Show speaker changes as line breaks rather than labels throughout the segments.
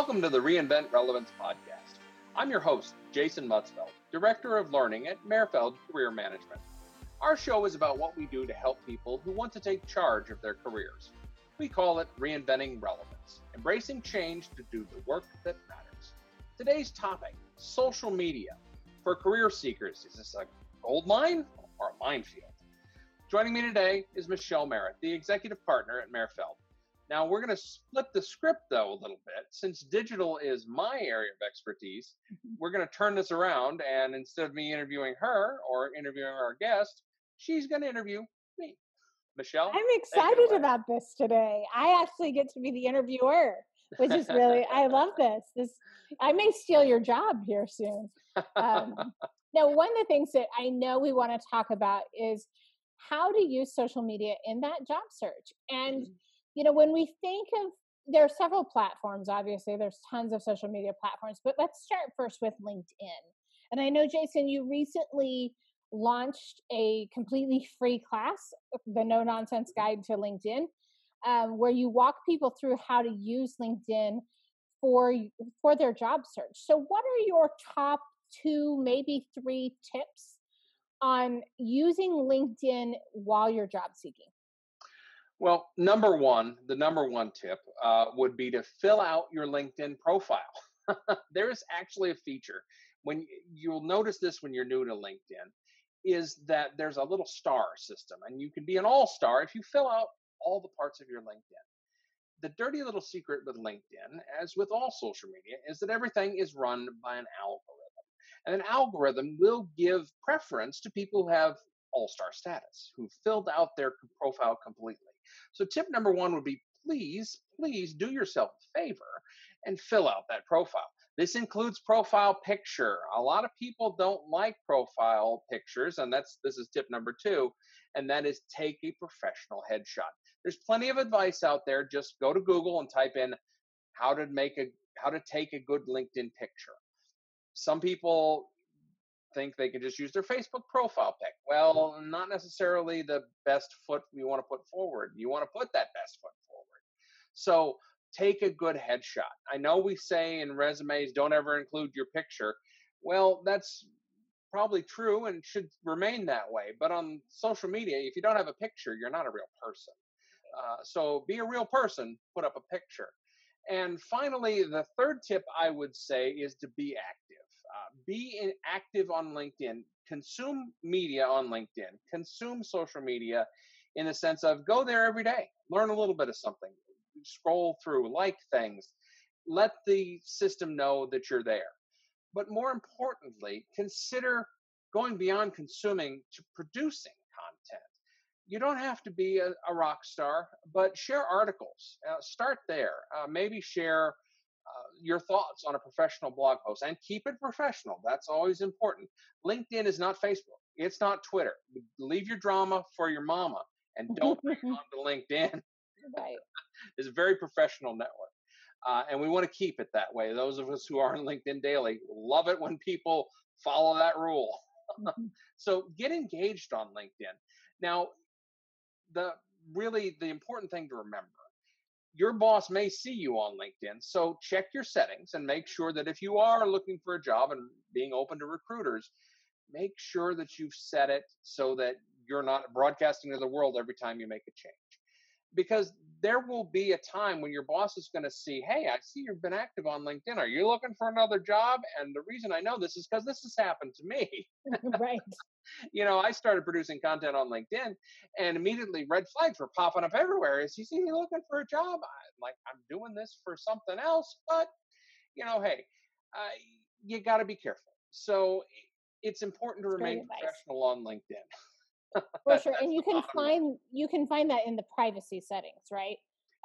Welcome to the Reinvent Relevance podcast. I'm your host, Jason Mutzfeld, Director of Learning at Merfeld Career Management. Our show is about what we do to help people who want to take charge of their careers. We call it Reinventing Relevance, embracing change to do the work that matters. Today's topic social media. For career seekers, is this a gold mine or a minefield? Joining me today is Michelle Merritt, the executive partner at Merfeld. Now we're going to split the script though a little bit. Since digital is my area of expertise, we're going to turn this around and instead of me interviewing her or interviewing our guest, she's going to interview me. Michelle?
I'm excited about this today. I actually get to be the interviewer, which is really I love this. This I may steal your job here soon. Um, now, one of the things that I know we want to talk about is how to use social media in that job search. And mm-hmm you know, when we think of there are several platforms, obviously, there's tons of social media platforms, but let's start first with LinkedIn. And I know, Jason, you recently launched a completely free class, the No Nonsense Guide to LinkedIn, um, where you walk people through how to use LinkedIn for for their job search. So, what are your top two, maybe three tips on using LinkedIn while you're job seeking?
Well, number one, the number one tip uh, would be to fill out your LinkedIn profile. there is actually a feature when you'll notice this when you're new to LinkedIn is that there's a little star system, and you can be an all star if you fill out all the parts of your LinkedIn. The dirty little secret with LinkedIn, as with all social media, is that everything is run by an algorithm. And an algorithm will give preference to people who have all star status, who filled out their profile completely. So, tip number one would be please, please do yourself a favor and fill out that profile. This includes profile picture. A lot of people don't like profile pictures, and that's this is tip number two, and that is take a professional headshot. There's plenty of advice out there. Just go to Google and type in how to make a how to take a good LinkedIn picture. Some people think they can just use their Facebook profile pic. Well, not necessarily the best foot you want to put forward. You want to put that best foot forward. So take a good headshot. I know we say in resumes, don't ever include your picture. Well, that's probably true and should remain that way. But on social media, if you don't have a picture, you're not a real person. Uh, so be a real person, put up a picture. And finally, the third tip I would say is to be active. Uh, be active on LinkedIn, consume media on LinkedIn, consume social media in the sense of go there every day, learn a little bit of something, scroll through, like things, let the system know that you're there. But more importantly, consider going beyond consuming to producing content. You don't have to be a, a rock star, but share articles. Uh, start there. Uh, maybe share uh, your thoughts on a professional blog post and keep it professional. That's always important. LinkedIn is not Facebook. It's not Twitter. Leave your drama for your mama and don't bring it onto LinkedIn. Right. it's a very professional network. Uh, and we want to keep it that way. Those of us who are on LinkedIn daily love it when people follow that rule. Mm-hmm. so get engaged on LinkedIn. Now, the really the important thing to remember your boss may see you on LinkedIn. So check your settings and make sure that if you are looking for a job and being open to recruiters, make sure that you've set it so that you're not broadcasting to the world every time you make a change. Because there will be a time when your boss is going to see, hey, I see you've been active on LinkedIn. Are you looking for another job? And the reason I know this is because this has happened to me. right. you know, I started producing content on LinkedIn and immediately red flags were popping up everywhere. Is he see you looking for a job? I'm like, I'm doing this for something else, but you know, hey, uh, you got to be careful. So it's important to remain professional on LinkedIn.
For sure, and you can find you can find that in the privacy settings, right?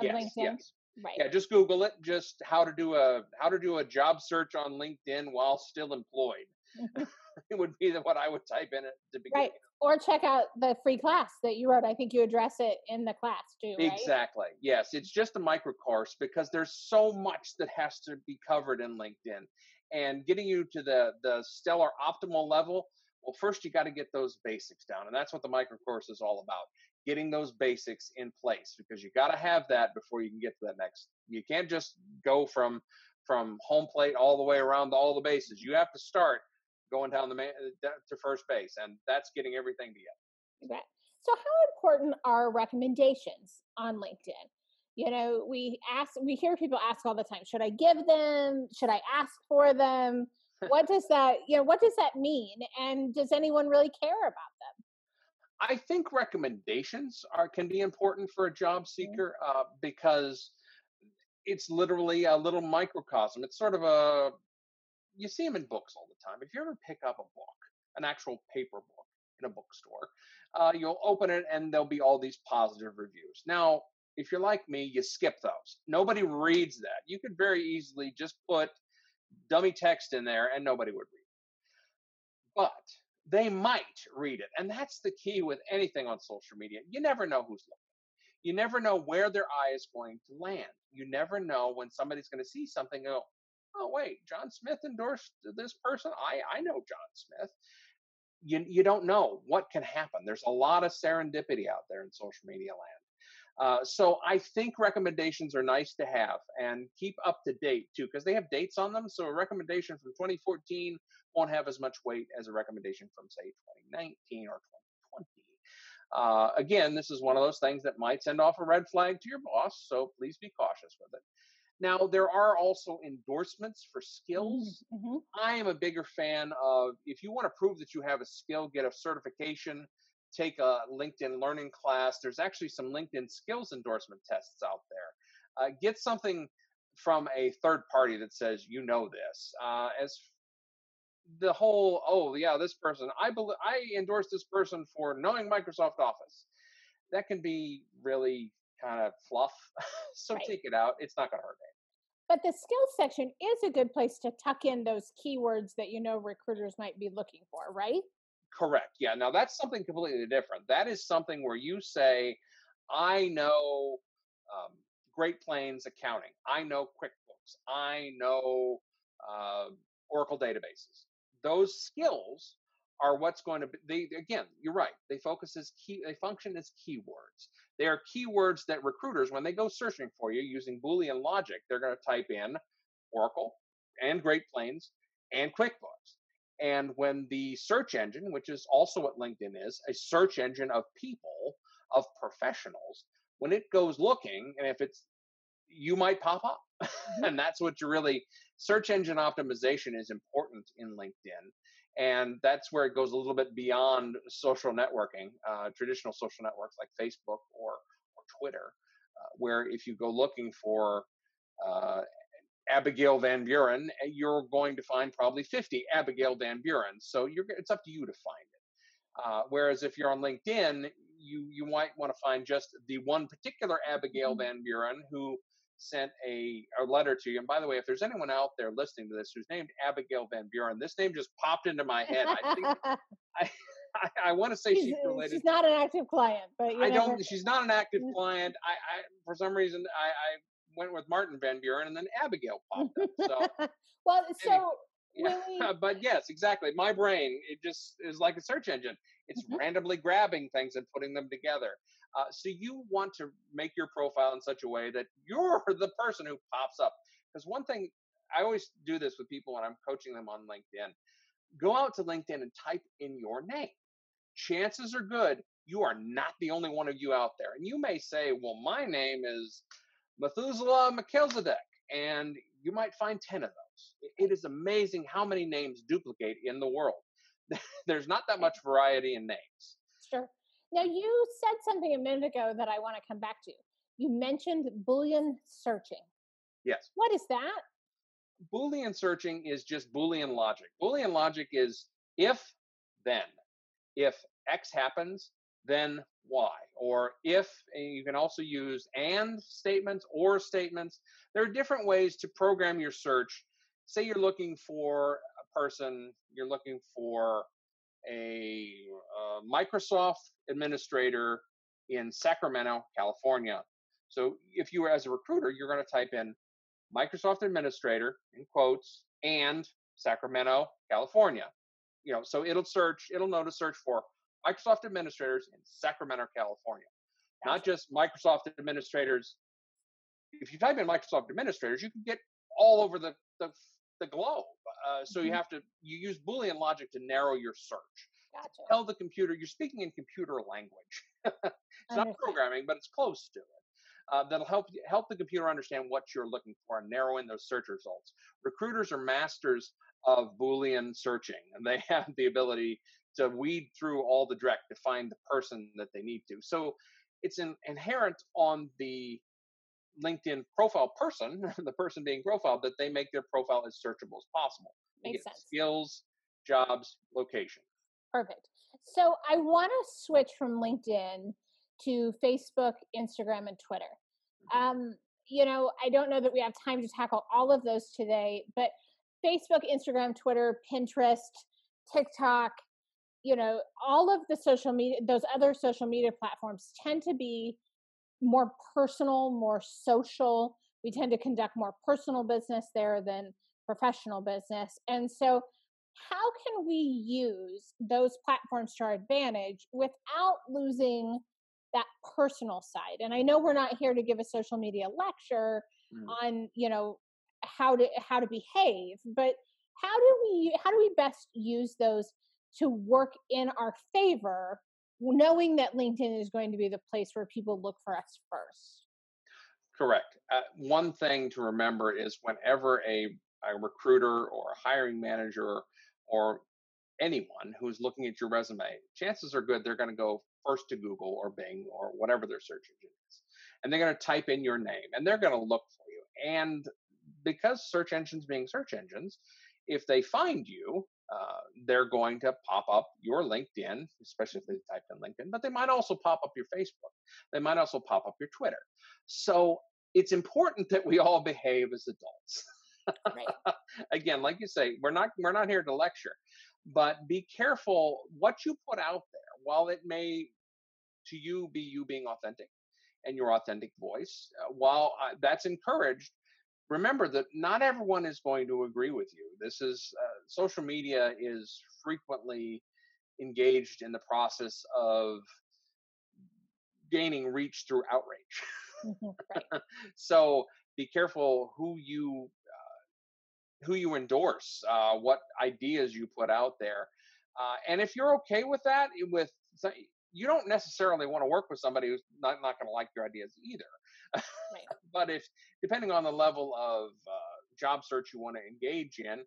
Yes, LinkedIn. Yes. Right. Yeah, just Google it. Just how to do a how to do a job search on LinkedIn while still employed. Mm-hmm. it would be the, what I would type in it to begin.
Right. Or check out the free class that you wrote. I think you address it in the class too.
Right? Exactly. Yes, it's just a micro course because there's so much that has to be covered in LinkedIn, and getting you to the the stellar optimal level well, first you got to get those basics down. And that's what the micro course is all about getting those basics in place because you got to have that before you can get to that next. You can't just go from from home plate all the way around all the bases. You have to start going down the man, uh, to first base, and that's getting everything together.
Right. So, how important are recommendations on LinkedIn? You know, we ask, we hear people ask all the time: Should I give them? Should I ask for them? What does that, you know, what does that mean? And does anyone really care about them?
I think recommendations are can be important for a job seeker uh, because it's literally a little microcosm. It's sort of a you see them in books all the time. If you ever pick up a book, an actual paper book in a bookstore, uh, you'll open it and there'll be all these positive reviews. Now, if you're like me, you skip those. Nobody reads that. You could very easily just put dummy text in there and nobody would read. But they might read it. And that's the key with anything on social media. You never know who's looking. You never know where their eye is going to land. You never know when somebody's going to see something go, oh, wait, John Smith endorsed this person. I, I know John Smith. You, you don't know what can happen. There's a lot of serendipity out there in social media land. Uh, so I think recommendations are nice to have and keep up to date too, because they have dates on them. So a recommendation from 2014 won't have as much weight as a recommendation from say 2019 or 2020. Uh, again, this is one of those things that might send off a red flag to your boss, so please be cautious with it. Now, there are also endorsements for skills. Mm-hmm. I am a bigger fan of if you want to prove that you have a skill, get a certification, take a LinkedIn learning class. There's actually some LinkedIn skills endorsement tests out there. Uh, get something from a third party that says you know this. Uh, as the whole, oh yeah, this person, I believe I endorse this person for knowing Microsoft Office. That can be really kind of fluff. so right. take it out. It's not going to hurt anything.
But the skills section is a good place to tuck in those keywords that you know recruiters might be looking for, right?
Correct. Yeah. Now that's something completely different. That is something where you say, I know um, Great Plains accounting. I know QuickBooks. I know uh, Oracle databases. Those skills are what's going to be. They again, you're right. They focus as key. They function as keywords. They are keywords that recruiters, when they go searching for you using Boolean logic, they're going to type in Oracle and Great Plains and QuickBooks. And when the search engine, which is also what LinkedIn is, a search engine of people, of professionals, when it goes looking, and if it's, you might pop up. Mm-hmm. and that's what you really, search engine optimization is important in LinkedIn. And that's where it goes a little bit beyond social networking, uh, traditional social networks like Facebook or, or Twitter, uh, where if you go looking for uh, Abigail Van Buren, eh, you're going to find probably 50 Abigail Van Buren. So it's up to you to find it. Uh, whereas if you're on LinkedIn, you you might want to find just the one particular Abigail mm-hmm. Van Buren who sent a, a letter to you. And by the way, if there's anyone out there listening to this who's named Abigail Van Buren, this name just popped into my head. I think I, I, I, want to say she's, she's, related.
She's not an active client, but I
don't. She's not an active client. I, I for some reason I, I went with Martin Van Buren, and then Abigail popped up. So,
well, so
yeah. Really? but yes, exactly. My brain it just is like a search engine. It's mm-hmm. randomly grabbing things and putting them together. Uh, so you want to make your profile in such a way that you're the person who pops up. Because one thing I always do this with people when I'm coaching them on LinkedIn. Go out to LinkedIn and type in your name. Chances are good you are not the only one of you out there. And you may say, well, my name is Methuselah Melchizedek, and you might find 10 of those. It is amazing how many names duplicate in the world. There's not that much variety in names.
Sure. Now, you said something a minute ago that I want to come back to. You mentioned Boolean searching.
Yes.
What is that?
Boolean searching is just Boolean logic. Boolean logic is if, then. If X happens, then why. Or if, you can also use and statements or statements. There are different ways to program your search. Say you're looking for a person, you're looking for a, a Microsoft administrator in Sacramento, California. So if you were as a recruiter, you're going to type in Microsoft administrator in quotes and Sacramento, California. You know, so it'll search, it'll know to search for Microsoft administrators in Sacramento, California, not just Microsoft administrators. If you type in Microsoft administrators, you can get all over the the, the globe. Uh, so
Mhm.
you have to you use Boolean logic to narrow your search.
Gotcha.
Tell the computer you're speaking in computer language. it's not programming, but it's close to it. Uh, that'll help help the computer understand what you're looking for and narrow in those search results. Recruiters are masters of Boolean searching, and they have the ability to weed through all the direct to find the person that they need to. So it's in, inherent on the LinkedIn profile person, the person being profiled, that they make their profile as searchable as possible.
Makes sense.
Skills, jobs, location.
Perfect. So I want to switch from LinkedIn to Facebook, Instagram, and Twitter.
Mhm.
Um, you know, I don't know that we have time to tackle all of those today, but Facebook, Instagram, Twitter, Pinterest, TikTok, you know, all of the social media, those other social media platforms tend to be more personal, more social. We tend to conduct more personal business there than professional business. And so, how can we use those platforms to our advantage without losing that personal side? And I know we're not here to give a social media lecture
Mm.
on, you know, how to how to behave, but how do we how do we best use those to work in our favor knowing that LinkedIn is going to be the place where people look for us first.
Correct. Uh, one thing to remember is whenever a, a recruiter or a hiring manager or anyone who's looking at your resume, chances are good they're going to go first to Google or Bing or whatever their search engine is. And they're going to type in your name and they're going to look for you. And because search engines being search engines, if they find you, uh, they're going to pop up your LinkedIn, especially if they type in LinkedIn, but they might also pop up your Facebook. They might also pop up your Twitter. So it's important that we all behave as adults.
Right.
Again, like you say, we're not we're not here to lecture, but be careful what you put out there. While it may to you be you being authentic and your authentic voice, uh, while uh, that's encouraged, remember that not everyone is going to agree with you. This is uh, social media is frequently engaged in the process of gaining reach through outrage.
Mhm, right.
so be careful who you uh, who you endorse, uh, what ideas you put out there, uh, and if you're okay with that, with you don't necessarily want to work with somebody who's not not going to like your ideas either. But if depending on the level of uh, job search you want to engage in,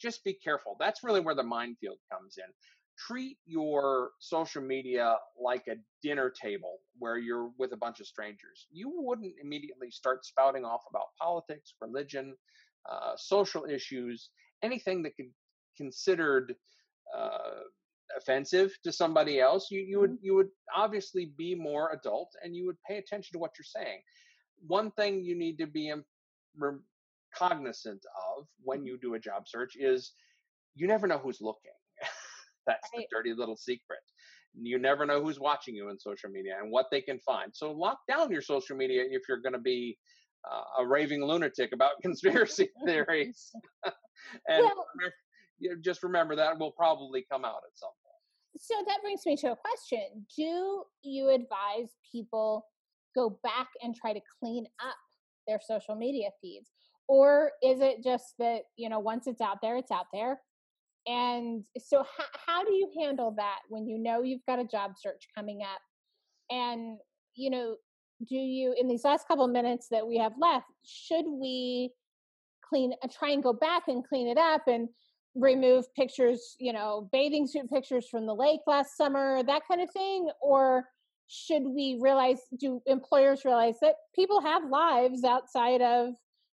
just be careful. That's really where the minefield comes in. Treat your social media like a dinner table where you're with a bunch of strangers. You wouldn't immediately start spouting off about politics, religion, uh, social issues, anything that could considered uh, offensive to somebody else. You you would you would obviously be more adult and you would pay attention to what you're saying. One thing you need to be re- cognizant of when you do a job search is you never know who's looking. That's
Right.
the dirty little secret. You never know who's watching you in social media and what they can find. So lock down your social media if you're going to be uh, a raving lunatic about conspiracy theories. and
Well-
you just remember that will probably come out at some point.
So that brings me to a question. Do you advise people go back and try to clean up their social media feeds? Or is it just that, you know, once it's out there, it's out there? And so, how, how do you handle that when you know you've got a job search coming up? And, you know, do you, in these last couple minutes that we have left, should we clean, uh, try and go back and clean it up and remove pictures, you know, bathing suit pictures from the lake last summer, that kind of thing? Or should we realize, do employers realize that people have lives outside of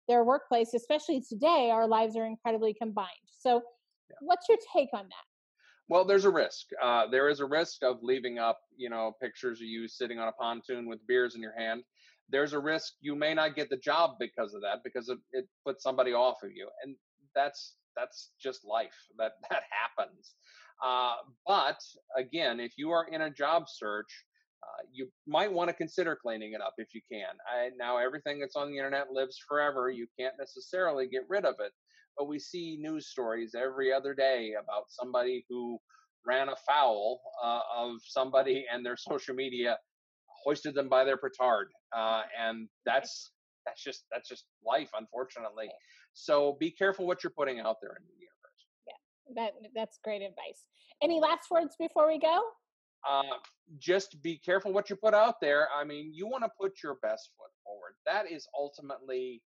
their workplace, especially today, our lives are incredibly combined. So, what's your take on that?
Well, there's a risk. Uh, there is a risk of leaving up, you know, pictures of you sitting on a pontoon with beers in your hand. There's a risk you may not get the job because of that, because it, it puts somebody off of you, and that's that's just life. That that happens. Uh, but again, if you are in a job search, uh, you might want to consider cleaning it up if you can. I, now, everything that's on the internet lives forever. You can't necessarily get rid of it, but we see news stories every other day about somebody who ran afoul uh, of somebody and their social media hoisted them by their petard, uh, and that's that's just that's just life, unfortunately. So be careful what you're putting out there in the universe.
Yeah, that that's great advice. Any last words before we go?
Uh, just be careful what you put out there. I mean, you want to put your best foot forward. That is ultimately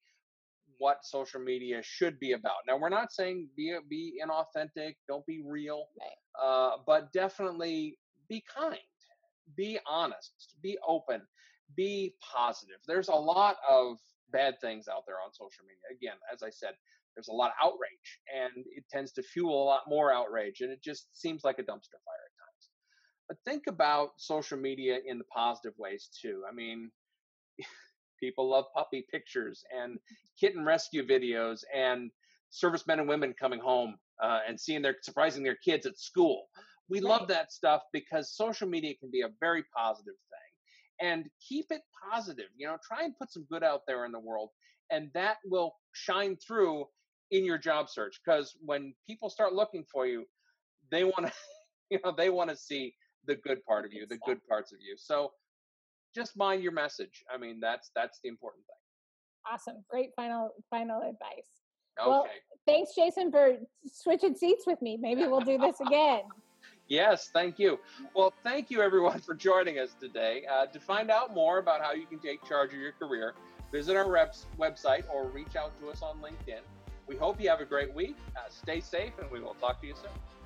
what social media should be about. Now, we're not saying be be inauthentic, don't be real,
right.
uh, but definitely be kind, be honest, be open, be positive. There's a lot of bad things out there on social media. Again, as I said, there's a lot of outrage, and it tends to fuel a lot more outrage, and it just seems like a dumpster fire at times. But think about social media in the positive ways too. I mean. People love puppy pictures and kitten rescue videos and servicemen and women coming home uh, and seeing their surprising their kids at school. We right. love that stuff because social media can be a very positive thing. And keep it positive. You know, try and put some good out there in the world, and that will shine through in your job search. Because when people start looking for you, they want to, you know, they want to see the good part of you, the good parts of you. So just mind your message. I mean, that's that's the important thing.
Awesome. Great final final advice.
Okay. Well,
thanks, Jason, for switching seats with me. Maybe we'll do this again.
Yes, thank you. Well, thank you everyone for joining us today. Uh, to find out more about how you can take charge of your career, visit our reps website or reach out to us on LinkedIn. We hope you have a great week. Uh, stay safe, and we will talk to you soon.